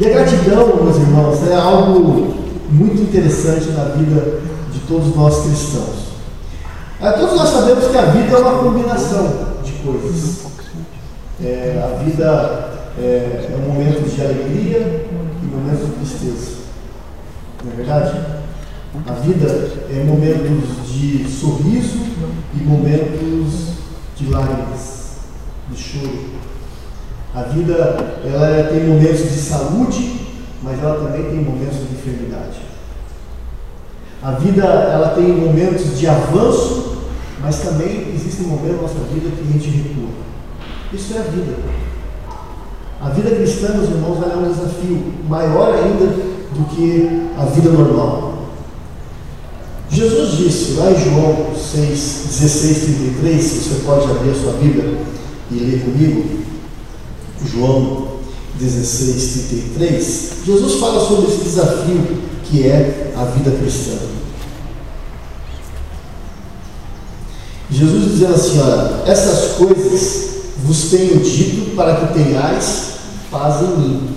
E a gratidão, meus irmãos, é algo muito interessante na vida de todos nós cristãos. É, todos nós sabemos que a vida é uma combinação de coisas. É, a vida é, é um momento de alegria e momentos de tristeza. Não é verdade? A vida é momentos de sorriso e momentos de lágrimas, de choro. A vida ela tem momentos de saúde, mas ela também tem momentos de enfermidade. A vida ela tem momentos de avanço, mas também existem momentos na nossa vida que a gente recua. Isso é a vida. A vida cristã, meus irmãos, é um desafio maior ainda do que a vida normal. Jesus disse lá em João 6, 16, 33, você pode abrir a sua Bíblia e ler comigo, João 16, 33, Jesus fala sobre esse desafio que é a vida cristã. Jesus dizendo assim: Olha, essas coisas vos tenho dito para que tenhais paz em mim.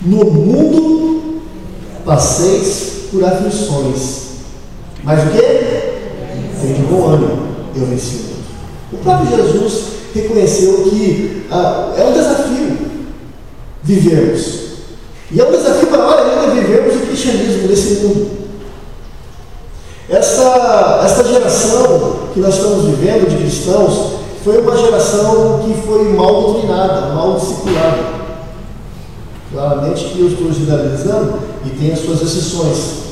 No mundo passeis por aflições. Mas o que? Tem de bom ânimo, eu venci o mundo. O próprio Jesus reconheceu que ah, é um desafio vivermos. E é um desafio maior ainda vivermos o cristianismo nesse mundo. Essa, essa geração que nós estamos vivendo de cristãos foi uma geração que foi mal doutrinada, mal discipulada. Claramente que eu estou generalizando e tem as suas exceções.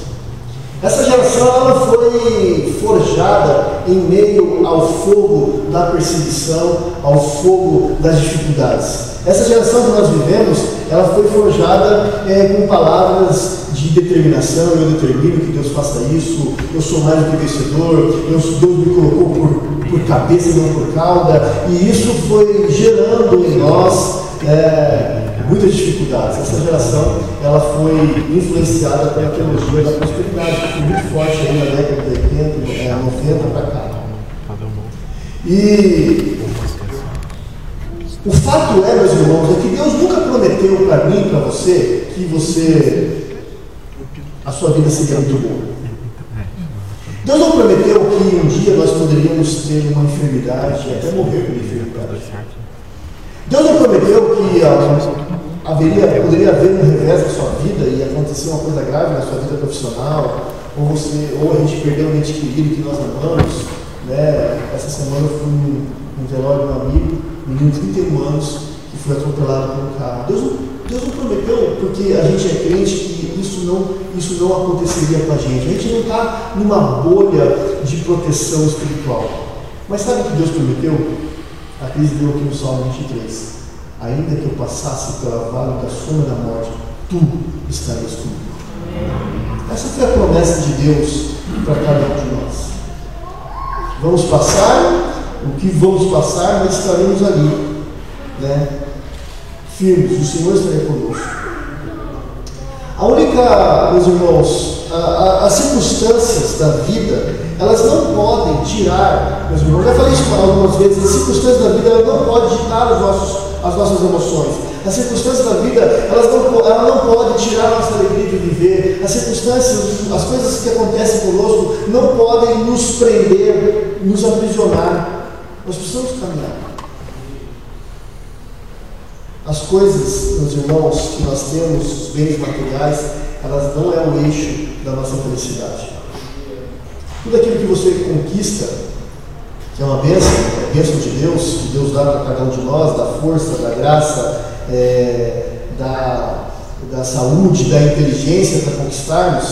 Essa geração ela foi forjada em meio ao fogo da perseguição, ao fogo das dificuldades. Essa geração que nós vivemos, ela foi forjada é, com palavras de determinação, eu determino que Deus faça isso, eu sou mais do que vencedor, eu, Deus me colocou por, por cabeça e não por cauda, e isso foi gerando em nós é, muitas dificuldades. Essa geração ela foi influenciada pela teologia da prosperidade, que foi muito forte aí na década de 80, 90 para cá. E o fato é, meus irmãos, é que Deus nunca prometeu para mim, para você, que você a sua vida seria muito boa. Deus não prometeu que um dia nós poderíamos ter uma enfermidade e até morrer com enfermidade. Deus não prometeu que ah, haveria, poderia haver um revés na sua vida e acontecer uma coisa grave na sua vida profissional, ou, você, ou a gente perdeu um ente querido que nós amamos. Né? Essa semana eu fui no velório de um amigo, um de 31 anos, que foi atropelado por um carro. Deus Deus não prometeu, porque a gente é crente, que isso não, isso não aconteceria com a gente. A gente não está numa bolha de proteção espiritual. Mas sabe o que Deus prometeu? A crise deu aqui no Salmo 23. Ainda que eu passasse pela vale da sombra da morte, tu estarias comigo. Essa foi a promessa de Deus para cada um de nós. Vamos passar o que vamos passar, mas estaremos ali, né? firmes, o Senhor estaria conosco. A única, meus irmãos, a, a, as circunstâncias da vida, elas não podem tirar, meus irmãos, eu já falei isso algumas vezes, as circunstâncias da vida não podem ditar os nossos, as nossas emoções. As circunstâncias da vida, elas não, ela não podem tirar a nossa alegria de viver. As circunstâncias, as coisas que acontecem conosco, não podem nos prender, nos aprisionar. Nós precisamos caminhar. As coisas, meus irmãos, que nós temos, os bens materiais, elas não é o eixo da nossa felicidade. Tudo aquilo que você conquista, que é uma bênção, é bênção de Deus, que Deus dá para cada um de nós, da força, da graça, é, da, da saúde, da inteligência para conquistarmos,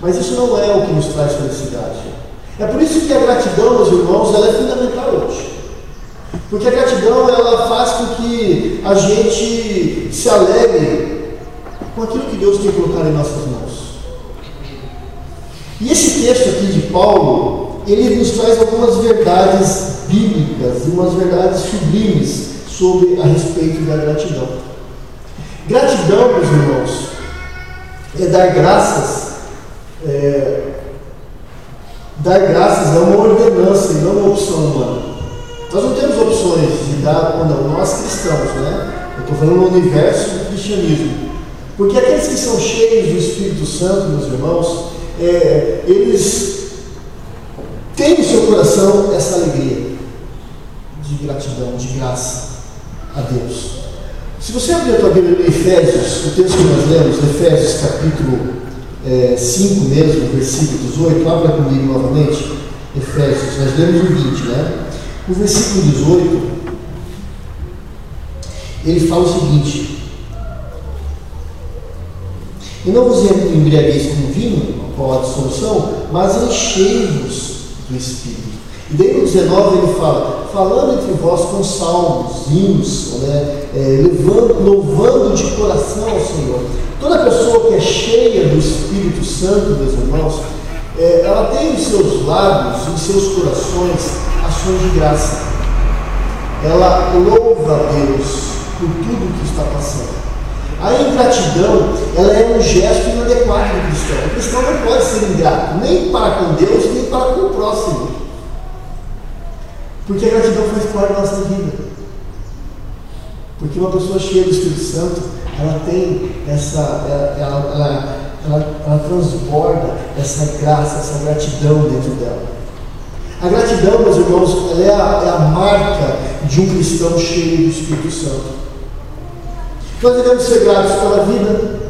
mas isso não é o que nos traz felicidade. É por isso que a gratidão, meus irmãos, ela é fundamental hoje. Porque a gratidão ela faz com que a gente se alegre com aquilo que Deus tem colocado em nossas mãos. E esse texto aqui de Paulo, ele nos traz algumas verdades bíblicas umas verdades sublimes sobre a respeito da gratidão. Gratidão, meus irmãos, é dar graças. É, dar graças é uma ordenança e não uma opção humana. Nós não temos opções de dar ou não, nós cristãos, né? Eu estou falando no universo do cristianismo. Porque aqueles que são cheios do Espírito Santo, meus irmãos, é, eles têm no seu coração essa alegria de gratidão, de graça a Deus. Se você abrir a tua Bíblia em Efésios, o texto que nós lemos, Efésios capítulo é, 5 mesmo, versículo 18, abra comigo novamente, Efésios, nós lemos o 20, né? O versículo 18, ele fala o seguinte, e não vos embriagueis com vinho, qual a dissolução, mas enchei-vos do Espírito. E daí no 19 ele fala, falando entre vós com salmos, hinos, né, é, levando, louvando de coração ao Senhor. Toda pessoa que é cheia do Espírito Santo, meus irmãos, é, ela tem em seus lábios, em seus corações, ações de graça. Ela louva a Deus por tudo que está passando. A ingratidão, ela é um gesto inadequado do cristão. O cristão não pode ser ingrato, nem para com Deus, nem para com o próximo. Porque a gratidão faz parte da nossa vida. Porque uma pessoa cheia do Espírito Santo, ela tem essa, ela, ela, ela, ela transborda essa graça, essa gratidão dentro dela. A gratidão, meus irmãos, é a, é a marca de um cristão cheio do Espírito Santo. Nós devemos ser gratos pela vida.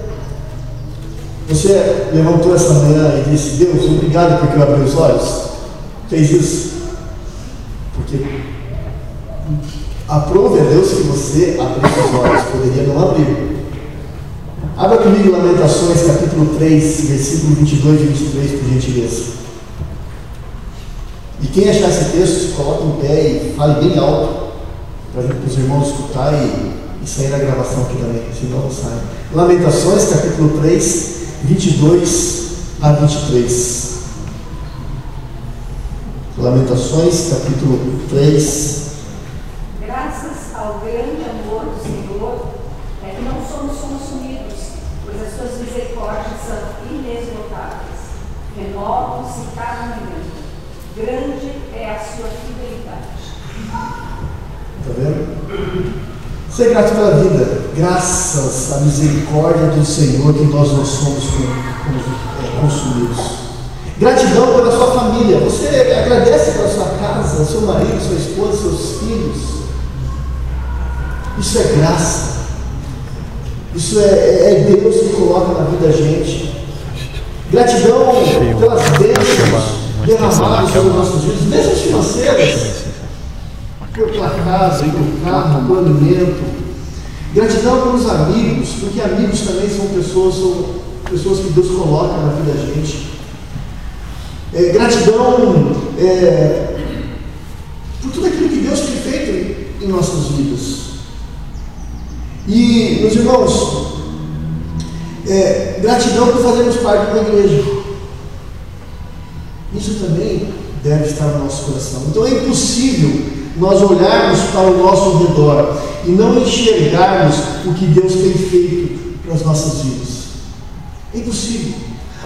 Você levantou essa manhã e disse: Deus, obrigado porque eu abri os olhos. Fez isso. Porque aprove a Deus que você abriu os olhos, poderia não abrir. Abra comigo Lamentações, capítulo 3, versículo 22 e 23, por gentileza. E quem achar esse texto, coloque em pé e fale bem alto, para os irmãos escutar e sair da gravação aqui também, senão não sai. Lamentações, capítulo 3, 22 a 23. Lamentações, capítulo 3. Graças ao grande amor do Senhor, é que não somos consumidos, pois as suas misericórdias são inesgotáveis. Renovam-se cada manhã. Grande é a sua fidelidade. Está vendo? Ser grato pela vida, graças à misericórdia do Senhor que nós não somos é, consumidos. Gratidão pela sua família, você agradece pela sua casa, seu marido, sua esposa, seus filhos. Isso é graça. Isso é, é, é Deus que coloca na vida da gente. Gratidão pelas bênçãos derramadas sobre nossos vidas, bênçãos financeiras pela casa, pelo carro, pelo alimento. Gratidão pelos amigos, porque amigos também são pessoas, são pessoas que Deus coloca na vida da gente. É, gratidão é, por tudo aquilo que Deus tem feito em nossas vidas. E, meus irmãos, é, gratidão por fazermos parte de uma igreja. Isso também deve estar no nosso coração. Então é impossível nós olharmos para o nosso redor e não enxergarmos o que Deus tem feito para as nossas vidas. É impossível.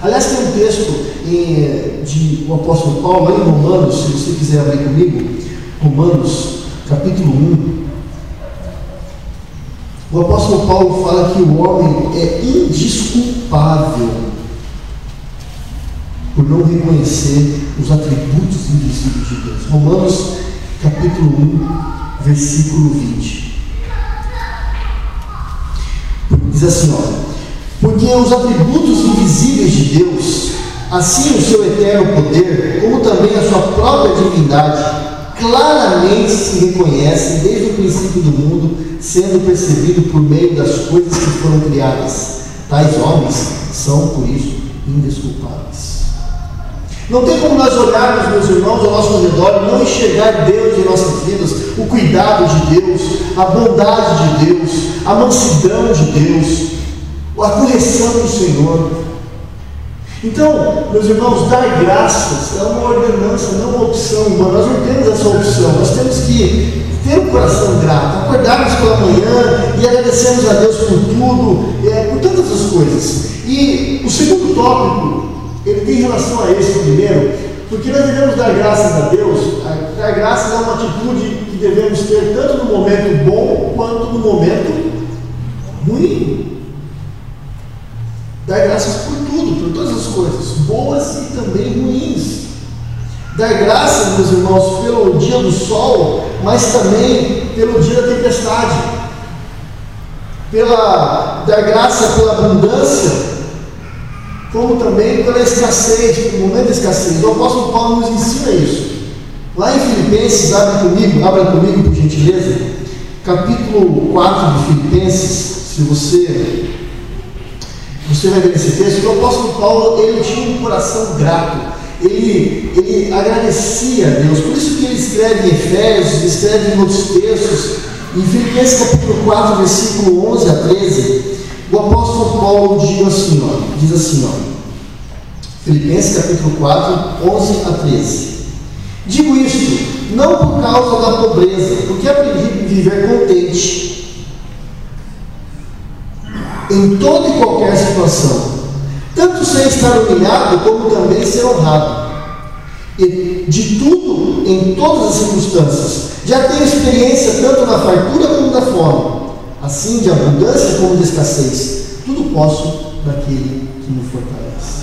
Aliás, tem um texto em, de o apóstolo Paulo, lá em Romanos, se você quiser abrir comigo, Romanos, capítulo 1. O apóstolo Paulo fala que o homem é indisculpável por não reconhecer os atributos invisíveis de Deus. Romanos capítulo 1, versículo 20. Diz assim: olha, porque os atributos invisíveis de Deus, assim o seu eterno poder, como também a sua própria divindade, claramente se reconhecem desde o princípio do mundo, sendo percebido por meio das coisas que foram criadas. Tais homens são, por isso, indesculpáveis. Não tem como nós olharmos, meus irmãos, ao nosso redor e não enxergar Deus em nossas vidas, o cuidado de Deus, a bondade de Deus, a mansidão de Deus, a correção do Senhor. Então, meus irmãos, dar graças é uma ordenança, não uma opção humana. Nós não temos essa opção, nós temos que ter um coração grato, acordarmos pela manhã e agradecermos a Deus por tudo, é, por tantas as coisas. E o segundo tópico ele tem relação a esse primeiro, porque nós devemos dar graças a Deus. Dar graças é uma atitude que devemos ter tanto no momento bom quanto no momento ruim. Dar graças por tudo, por todas as coisas, boas e também ruins. Dar graças, meus irmãos, pelo dia do sol, mas também pelo dia da tempestade. Pela, dar graça pela abundância, como também pela escassez, pelo momento da escassez. O apóstolo Paulo nos ensina isso. Lá em Filipenses, abre comigo, abra comigo por gentileza, capítulo 4 de Filipenses, se você você vai ver nesse texto o apóstolo Paulo ele tinha um coração grato. Ele, ele agradecia a Deus. Por isso que ele escreve em Efésios, escreve em outros textos. Em Filipenses capítulo 4, versículo 11 a 13, o apóstolo Paulo diz assim, ó, diz assim, ó, Filipenses capítulo 4, 11 a 13. Digo isto, não por causa da pobreza, porque aprendi a viver contente em toda e qualquer situação, tanto sem estar humilhado, como também ser honrado. E de tudo, em todas as circunstâncias, já tenho experiência tanto na fartura como na fome, assim de abundância como de escassez. Tudo posso naquele que me fortalece.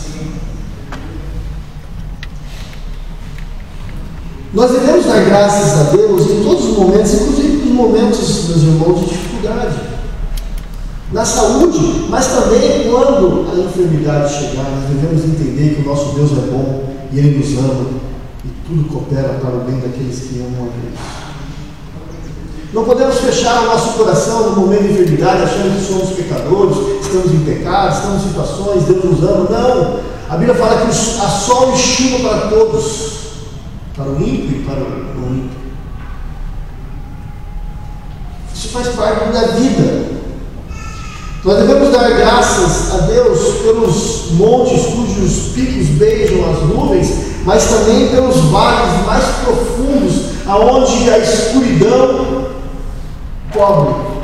Nós devemos dar graças a Deus em todos os momentos, inclusive nos momentos, meus irmãos, de dificuldade na saúde, mas também quando a enfermidade chegar, nós devemos entender que o nosso Deus é bom e Ele nos ama e tudo coopera para o bem daqueles que amam a Deus. Não podemos fechar o nosso coração no momento de enfermidade achando que somos pecadores, estamos em pecado, estamos em situações, Deus nos ama. Não! A Bíblia fala que há sol e chuva para todos, para o ímpio e para o não ímpio. Isso faz parte da vida. Nós devemos dar graças a Deus pelos montes cujos picos beijam as nuvens, mas também pelos vales mais profundos, aonde a escuridão cobre.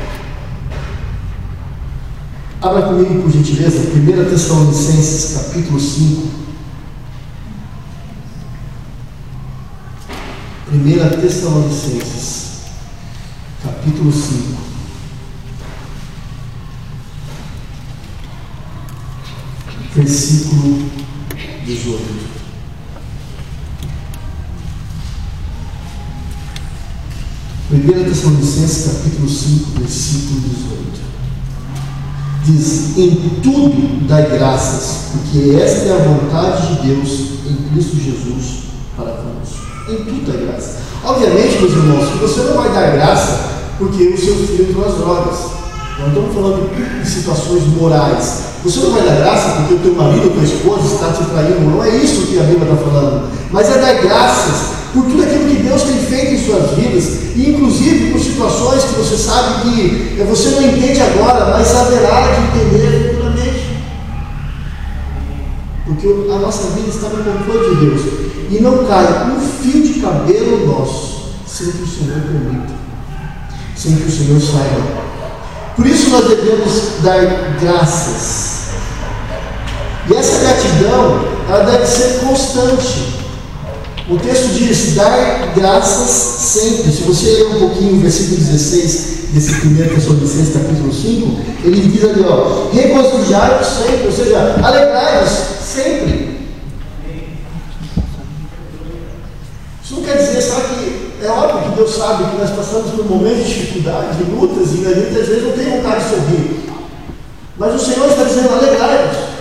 Abra comigo, por gentileza, 1 Tessalonicenses, capítulo 5. 1 Tessalonicenses, capítulo 5. versículo 18. Primeira Tessalonicenses capítulo 5, versículo 18. Diz, em tudo dai graças, porque esta é a vontade de Deus em Cristo Jesus para conosco. Em tudo dai graça. Obviamente, meus irmãos, que você não vai dar graça porque o seu filho entrou nas drogas. Nós estamos falando de situações morais. Você não vai dar graça porque o teu marido ou tua esposa está te traindo. Não é isso que a Bíblia está falando. Mas é dar graças por tudo aquilo que Deus tem feito em suas vidas. E inclusive por situações que você sabe que você não entende agora, mas saberá de entender futuramente. Porque a nossa vida está no controle de Deus. E não cai um fio de cabelo nosso sem que o Senhor permita. Sem que o Senhor saiba. Por isso nós devemos dar graças e essa gratidão, ela deve ser constante. O texto diz: dar graças sempre. Se você ler um pouquinho o versículo 16 desse 1 Tessalonicenses, capítulo 5, ele diz ali: ó, regozijai-vos sempre, ou seja, alegrai-vos sempre. Isso não quer dizer, sabe que é óbvio que Deus sabe que nós passamos por momentos de dificuldade, de lutas, e a gente às vezes não tem vontade de sorrir. Mas o Senhor está dizendo: alegrai-vos.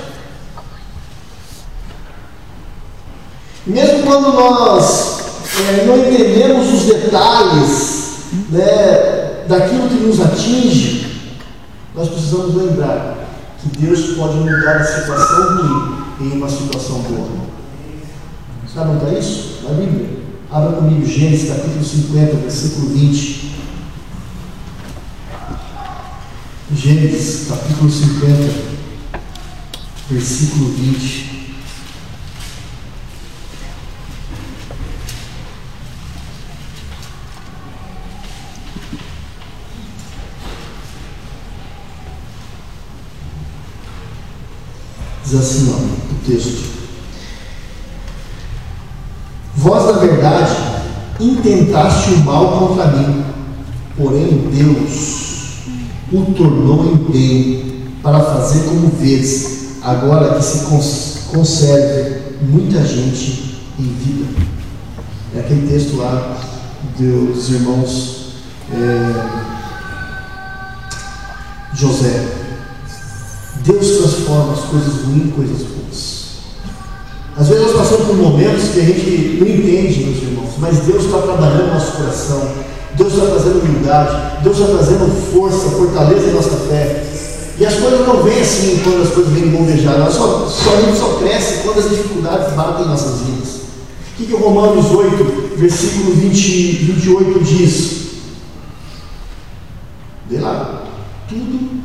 Mesmo quando nós é, não entendemos os detalhes né, daquilo que nos atinge, nós precisamos lembrar que Deus pode mudar a situação ruim em uma situação boa. Sabe onde está isso? Na Bíblia. Abra comigo Gênesis capítulo 50, versículo 20. Gênesis capítulo 50, versículo 20. Diz assim, ó, o texto. Vós, na verdade, intentaste o mal contra mim, porém Deus o tornou em bem, para fazer como vês, agora que se cons conserve muita gente em vida. É aquele texto lá dos irmãos é, José. Deus transforma as coisas ruins em coisas boas. Às vezes nós passamos por momentos que a gente não entende, meus irmãos, mas Deus está trabalhando no nosso coração. Deus está trazendo humildade, Deus está trazendo força, fortaleza em nossa fé. E as coisas não vêm assim quando as coisas vêm bombejar, nós só, só, a gente só cresce quando as dificuldades batem em nossas vidas. O que, que Romanos 8, versículo 20, 28 diz? Vê lá. Tudo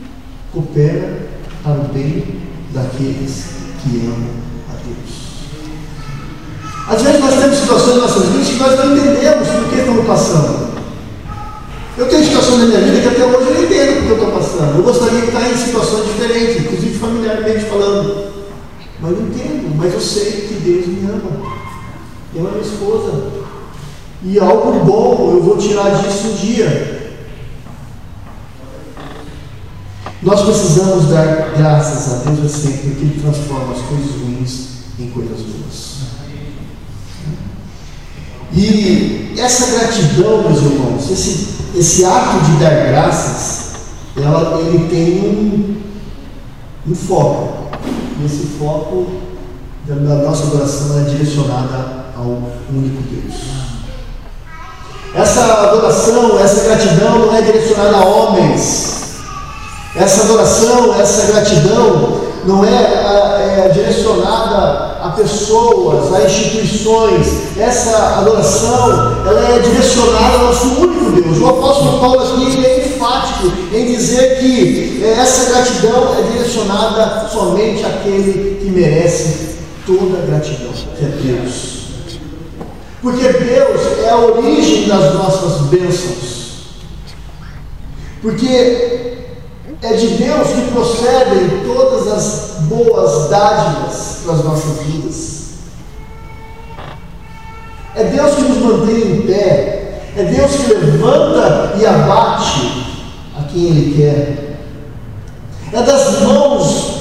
coopera para o bem daqueles que amam a Deus. Às vezes nós temos situações em nossas vidas que nós não entendemos por que estamos passando. Eu tenho situações na minha vida que até hoje eu não entendo por que eu estou passando. Eu gostaria de estar em situações diferentes, inclusive familiarmente falando. Mas não entendo, mas eu sei que Deus me ama. Eu amo minha esposa. E algo bom eu vou tirar disso um dia. Nós precisamos dar graças a Deus sempre, porque Ele transforma as coisas ruins em coisas boas. E essa gratidão, meus irmãos, esse, esse ato de dar graças, ela, ele tem um, um foco. E esse foco da nossa adoração é direcionada ao único Deus. Essa adoração, essa gratidão não é direcionada a homens. Essa adoração, essa gratidão não é, é, é direcionada a pessoas, a instituições. Essa adoração, ela é direcionada ao nosso único Deus. O apóstolo Paulo aqui é enfático em dizer que é, essa gratidão é direcionada somente àquele que merece toda a gratidão, que é Deus. Porque Deus é a origem das nossas bênçãos. Porque é de Deus que procedem todas as boas dádivas para as nossas vidas. É Deus que nos mantém em pé. É Deus que levanta e abate a quem Ele quer. É das mãos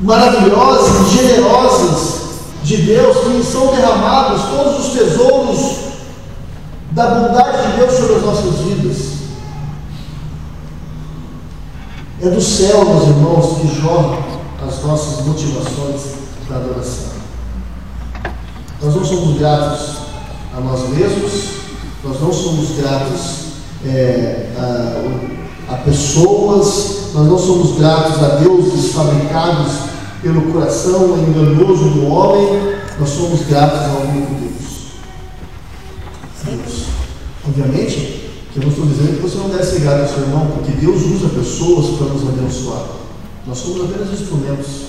maravilhosas e generosas de Deus que são derramados todos os tesouros da bondade de Deus sobre as nossas vidas. É do céu, meus irmãos, que jorram as nossas motivações da adoração. Nós não somos gratos a nós mesmos, nós não somos gratos é, a, a pessoas, nós não somos gratos a deuses fabricados pelo coração enganoso do homem, nós somos gratos ao único Deus. Deus. Obviamente, eu não estou dizendo que você não deve ser grato ao seu irmão, porque Deus usa pessoas para nos abençoar. Nós somos apenas instrumentos.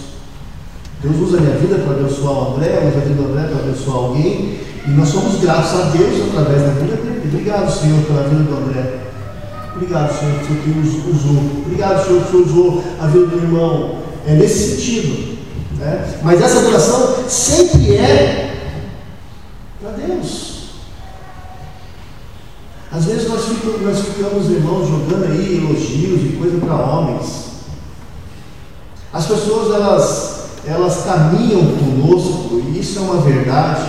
Deus usa a minha vida para abençoar o André, usa a vida do André para abençoar alguém, e nós somos gratos a Deus através da vida dele. Obrigado, Senhor, pela vida do André. Obrigado, Senhor, que nos usou. Obrigado, Senhor, que usou a vida do irmão. É nesse sentido. Né? Mas essa adoração sempre é para Deus. Às vezes nós ficamos, nós ficamos, irmãos, jogando aí elogios e coisa para homens. As pessoas, elas, elas caminham conosco, e isso é uma verdade,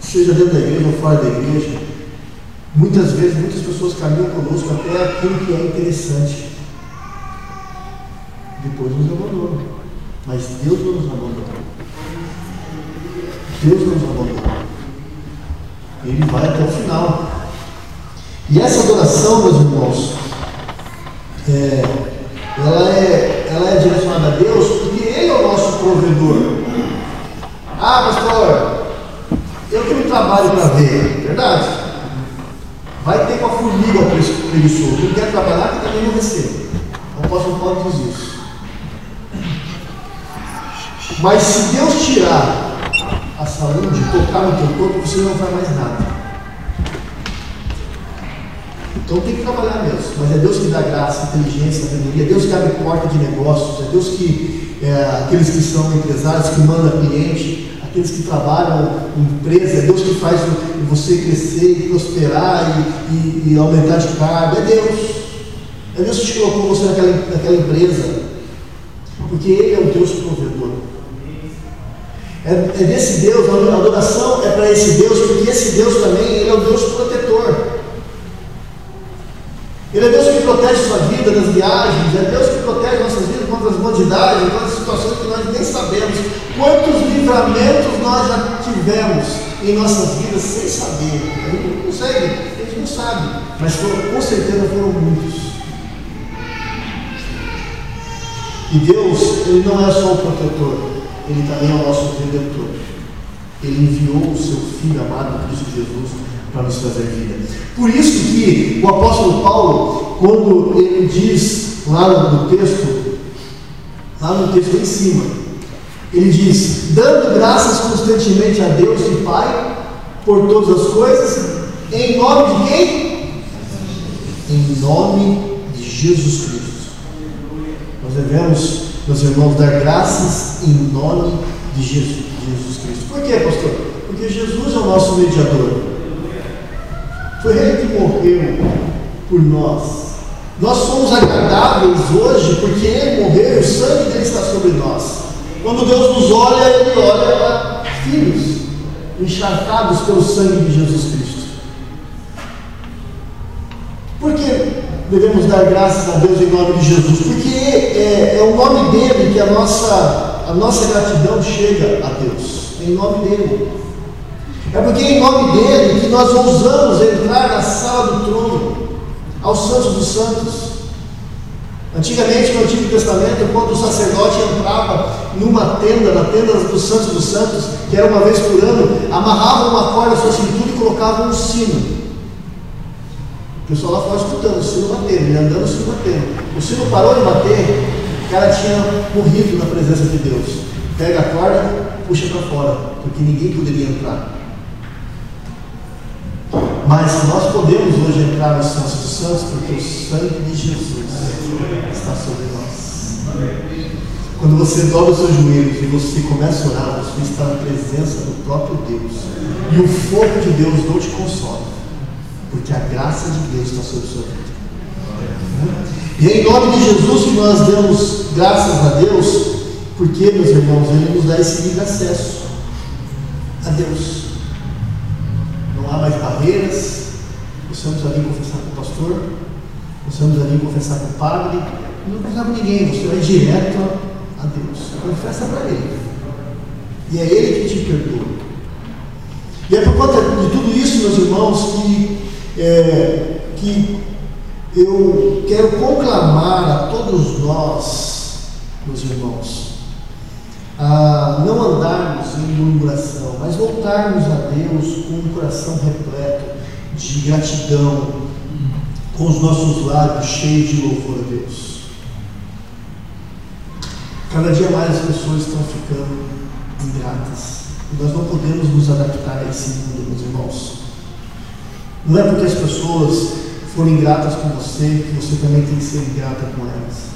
seja dentro da igreja ou fora da igreja. Muitas vezes, muitas pessoas caminham conosco até aquilo que é interessante. Depois nos abandonam. Mas Deus não nos abandona. Deus não nos abandona. Ele vai até o final. E essa adoração, meus irmãos, é, ela, é, ela é direcionada a Deus porque Ele é o nosso provedor. Ah, pastor, eu que não trabalho para ver, verdade? Vai ter com a formiga o preguiçoso. Não quer trabalhar, que também não recebe. O apóstolo Paulo diz isso. Mas se Deus tirar a saúde, tocar no teu corpo, você não faz mais nada. Então tem que trabalhar mesmo. Mas é Deus que dá graça, inteligência, sabedoria, é Deus que abre porta de negócios, é Deus que, é, aqueles que são empresários, que mandam cliente, aqueles que trabalham em empresa, é Deus que faz você crescer e prosperar e, e, e aumentar de cargo, é Deus. É Deus que te colocou você naquela, naquela empresa. Porque Ele é o Deus provedor. É, é desse Deus, a adoração é para esse Deus, porque esse Deus também ele é o Deus protetor. Ele é Deus que protege sua vida nas viagens, é Deus que protege nossas vidas contra as modalidades, contra as situações que nós nem sabemos. Quantos livramentos nós já tivemos em nossas vidas sem saber? A gente não consegue, a gente não sabe, mas foram, com certeza foram muitos. E Deus, Ele não é só o protetor, Ele também é o nosso redentor. Ele enviou o seu Filho amado, Cristo Jesus, para nos trazer vida. Por isso que o apóstolo Paulo, quando ele diz lá no texto, lá no texto em cima, ele diz: dando graças constantemente a Deus e Pai por todas as coisas, em nome de quem? Em nome de Jesus Cristo. Nós devemos, meus irmãos, dar graças em nome de Jesus, de Jesus Cristo. Por quê, pastor? Porque Jesus é o nosso mediador. Foi Ele que morreu por nós. Nós somos agradáveis hoje porque Ele morreu o sangue dele está sobre nós. Quando Deus nos olha, Ele olha para filhos encharcados pelo sangue de Jesus Cristo. Por que devemos dar graças a Deus em nome de Jesus? Porque é, é o nome dele que a nossa, a nossa gratidão chega a Deus. Em nome dele. É porque em nome dele que nós ousamos entrar na sala do trono, aos santos dos santos. Antigamente, no Antigo Testamento, quando o sacerdote entrava numa tenda, na tenda dos santos dos santos, que era uma vez por ano, amarrava uma corda à sua cintura e colocava um sino. O pessoal lá ficava escutando o sino batendo, ele andando o sino batendo. O sino parou de bater, o cara tinha morrido na presença de Deus. Pega a corda, puxa para fora, porque ninguém poderia entrar. Mas nós podemos hoje entrar no Santos dos Santos porque o sangue de Jesus está sobre nós. Quando você dobra os seus joelhos e você começa a orar, você está na presença do próprio Deus. E o fogo de Deus não te consome, porque a graça de Deus está sobre a sua vida. E é em nome de Jesus que nós damos graças a Deus, porque, meus irmãos, Ele nos dá esse livre acesso a Deus há mais barreiras, possamos ali confessar com o pastor, possamos ali confessar com o padre, não precisa com ninguém, você vai direto a Deus, confessa para Ele. E é Ele que te perdoa. E é por conta de tudo isso, meus irmãos, que, é, que eu quero conclamar a todos nós, meus irmãos, a não andarmos em murmuração, mas voltarmos a Deus com um coração repleto de gratidão, com os nossos lábios cheios de louvor a Deus. Cada dia mais as pessoas estão ficando ingratas. E nós não podemos nos adaptar a esse mundo, meus irmãos. Não é porque as pessoas foram ingratas com você que você também tem que ser ingrata com elas.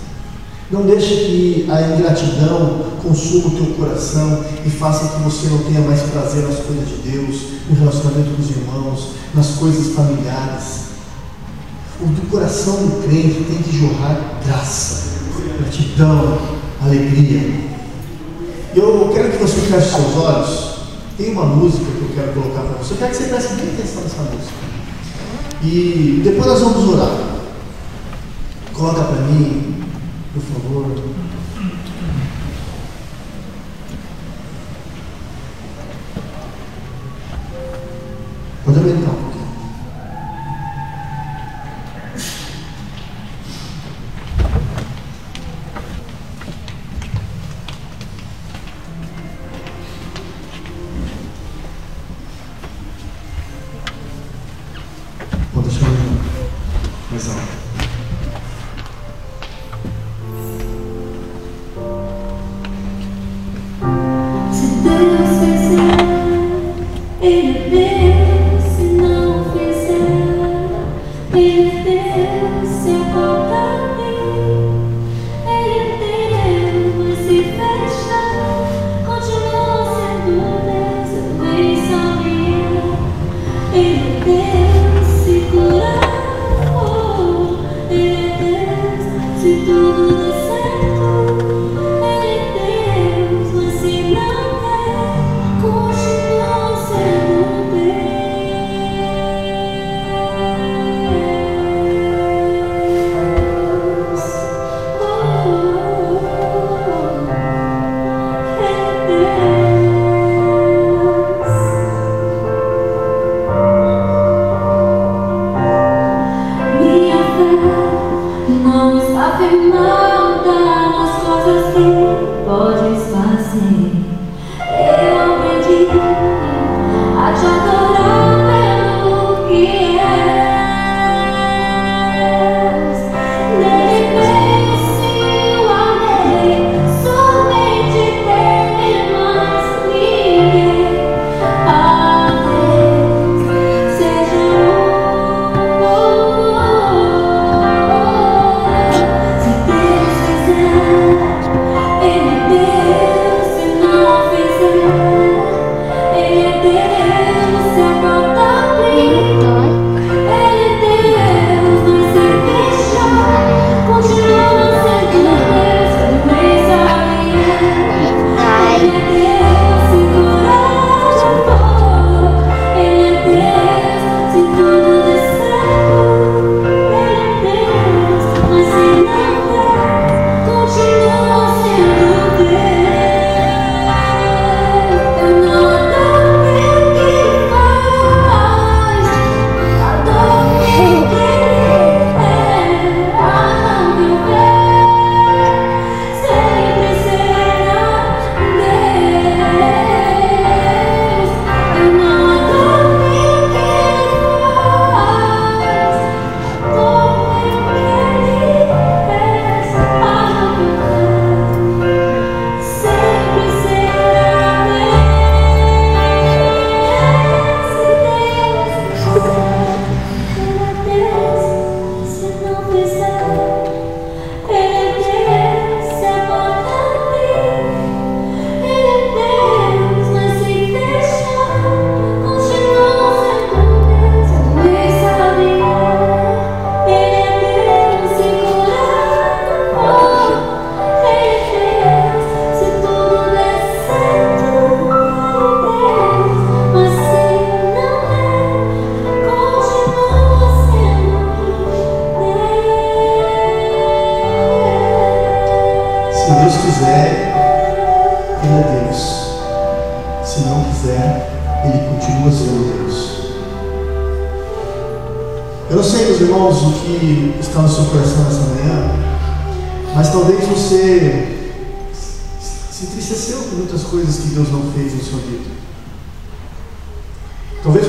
Não deixe que a ingratidão consuma o teu coração e faça que você não tenha mais prazer nas coisas de Deus, no relacionamento com os irmãos, nas coisas familiares. O do coração do crente tem que jorrar graça, gratidão, alegria. Eu quero que você feche seus olhos. Tem uma música que eu quero colocar para você. Eu quero que você preste bem atenção nessa música. E depois nós vamos orar. Coloca para mim por favor. Pode aumentar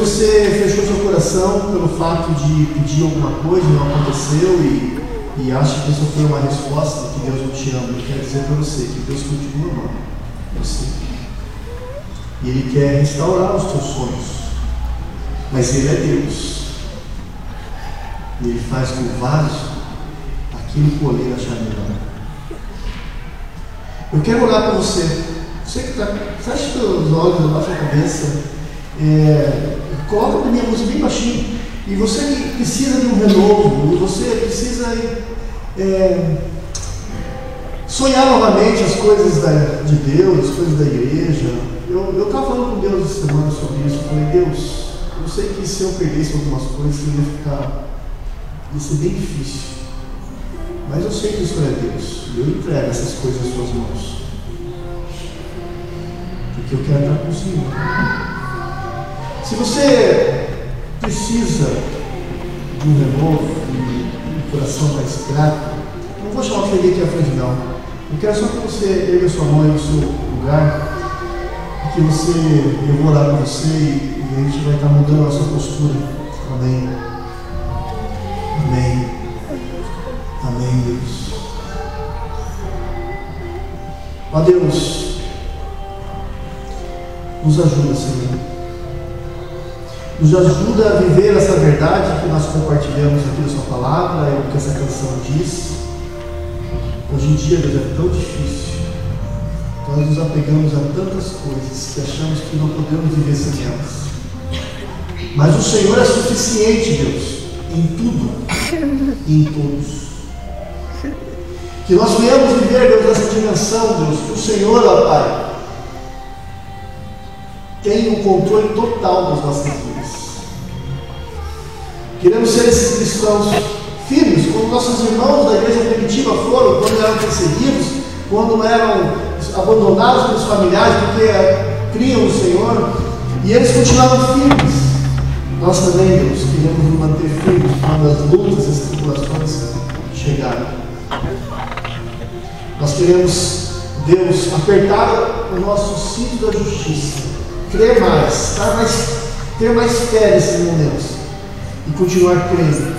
você fechou seu coração pelo fato de pedir alguma coisa e não aconteceu e, e acha que isso foi uma resposta que Deus não te ama. Eu quero dizer para você que Deus continua amando você. E Ele quer restaurar os teus sonhos. Mas Ele é Deus. E Ele faz com vaso aquilo que o oleiro achar melhor. Eu quero orar para você. Você que está. Fecha os olhos, abaixa a cabeça. É, coloca a minha música bem baixinho. E você precisa de um renovo, você precisa é, sonhar novamente as coisas da, de Deus, as coisas da igreja. Eu estava falando com Deus essa semana sobre isso. Eu falei, Deus, eu sei que se eu perdesse algumas coisas, ia ficar. ia ser bem difícil. Mas eu sei que isso é Deus. E eu entrego essas coisas nas suas mãos. Porque eu quero estar consigo. Se você precisa de um renovo, de um coração mais grato, não vou chamar você aqui à frente, não. Eu quero só que você erga sua mão no seu lugar, que você, eu vou orar com você e, e a gente vai estar mudando a nossa postura. Amém. Amém. Amém, Deus. Ó Deus, nos ajuda, Senhor nos ajuda a viver essa verdade que nós compartilhamos aqui na Sua palavra, é o que essa canção diz. Hoje em dia, Deus, é tão difícil. Nós nos apegamos a tantas coisas que achamos que não podemos viver sem elas. Mas o Senhor é suficiente, Deus, em tudo e em todos. Que nós venhamos viver, Deus, essa dimensão, Deus, que o Senhor, ó Pai, tem o controle total das nossas vidas. Queremos ser esses cristãos firmes, como nossos irmãos da igreja primitiva foram, quando eram perseguidos, quando eram abandonados pelos familiares, porque criam o Senhor, e eles continuavam firmes. Nós também, Deus, queremos nos manter firmes quando as lutas e as tribulações chegarem. Nós queremos, Deus, apertar o nosso cinto da justiça, crer mais, mais ter mais fé nesses momentos e continuar crendo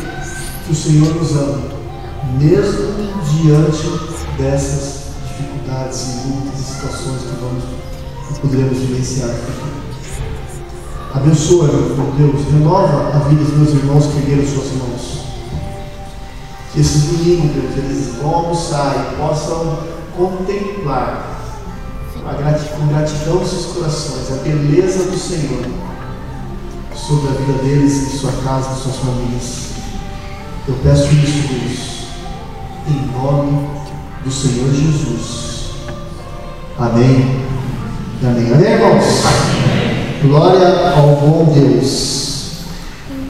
que o Senhor nos ama, mesmo diante dessas dificuldades e lutas e situações que vamos e poderemos vivenciar. Abençoa, meu Deus, renova a vida dos meus irmãos que ergueram suas mãos. Que esses domingos, Deus, eles vão almoçar e possam contemplar com gratidão dos seus corações a beleza do Senhor sobre a vida deles, de sua casa, de suas famílias. Eu peço isso, Deus, em nome do Senhor Jesus. Amém. Amém. Amém, irmãos? Glória ao bom Deus.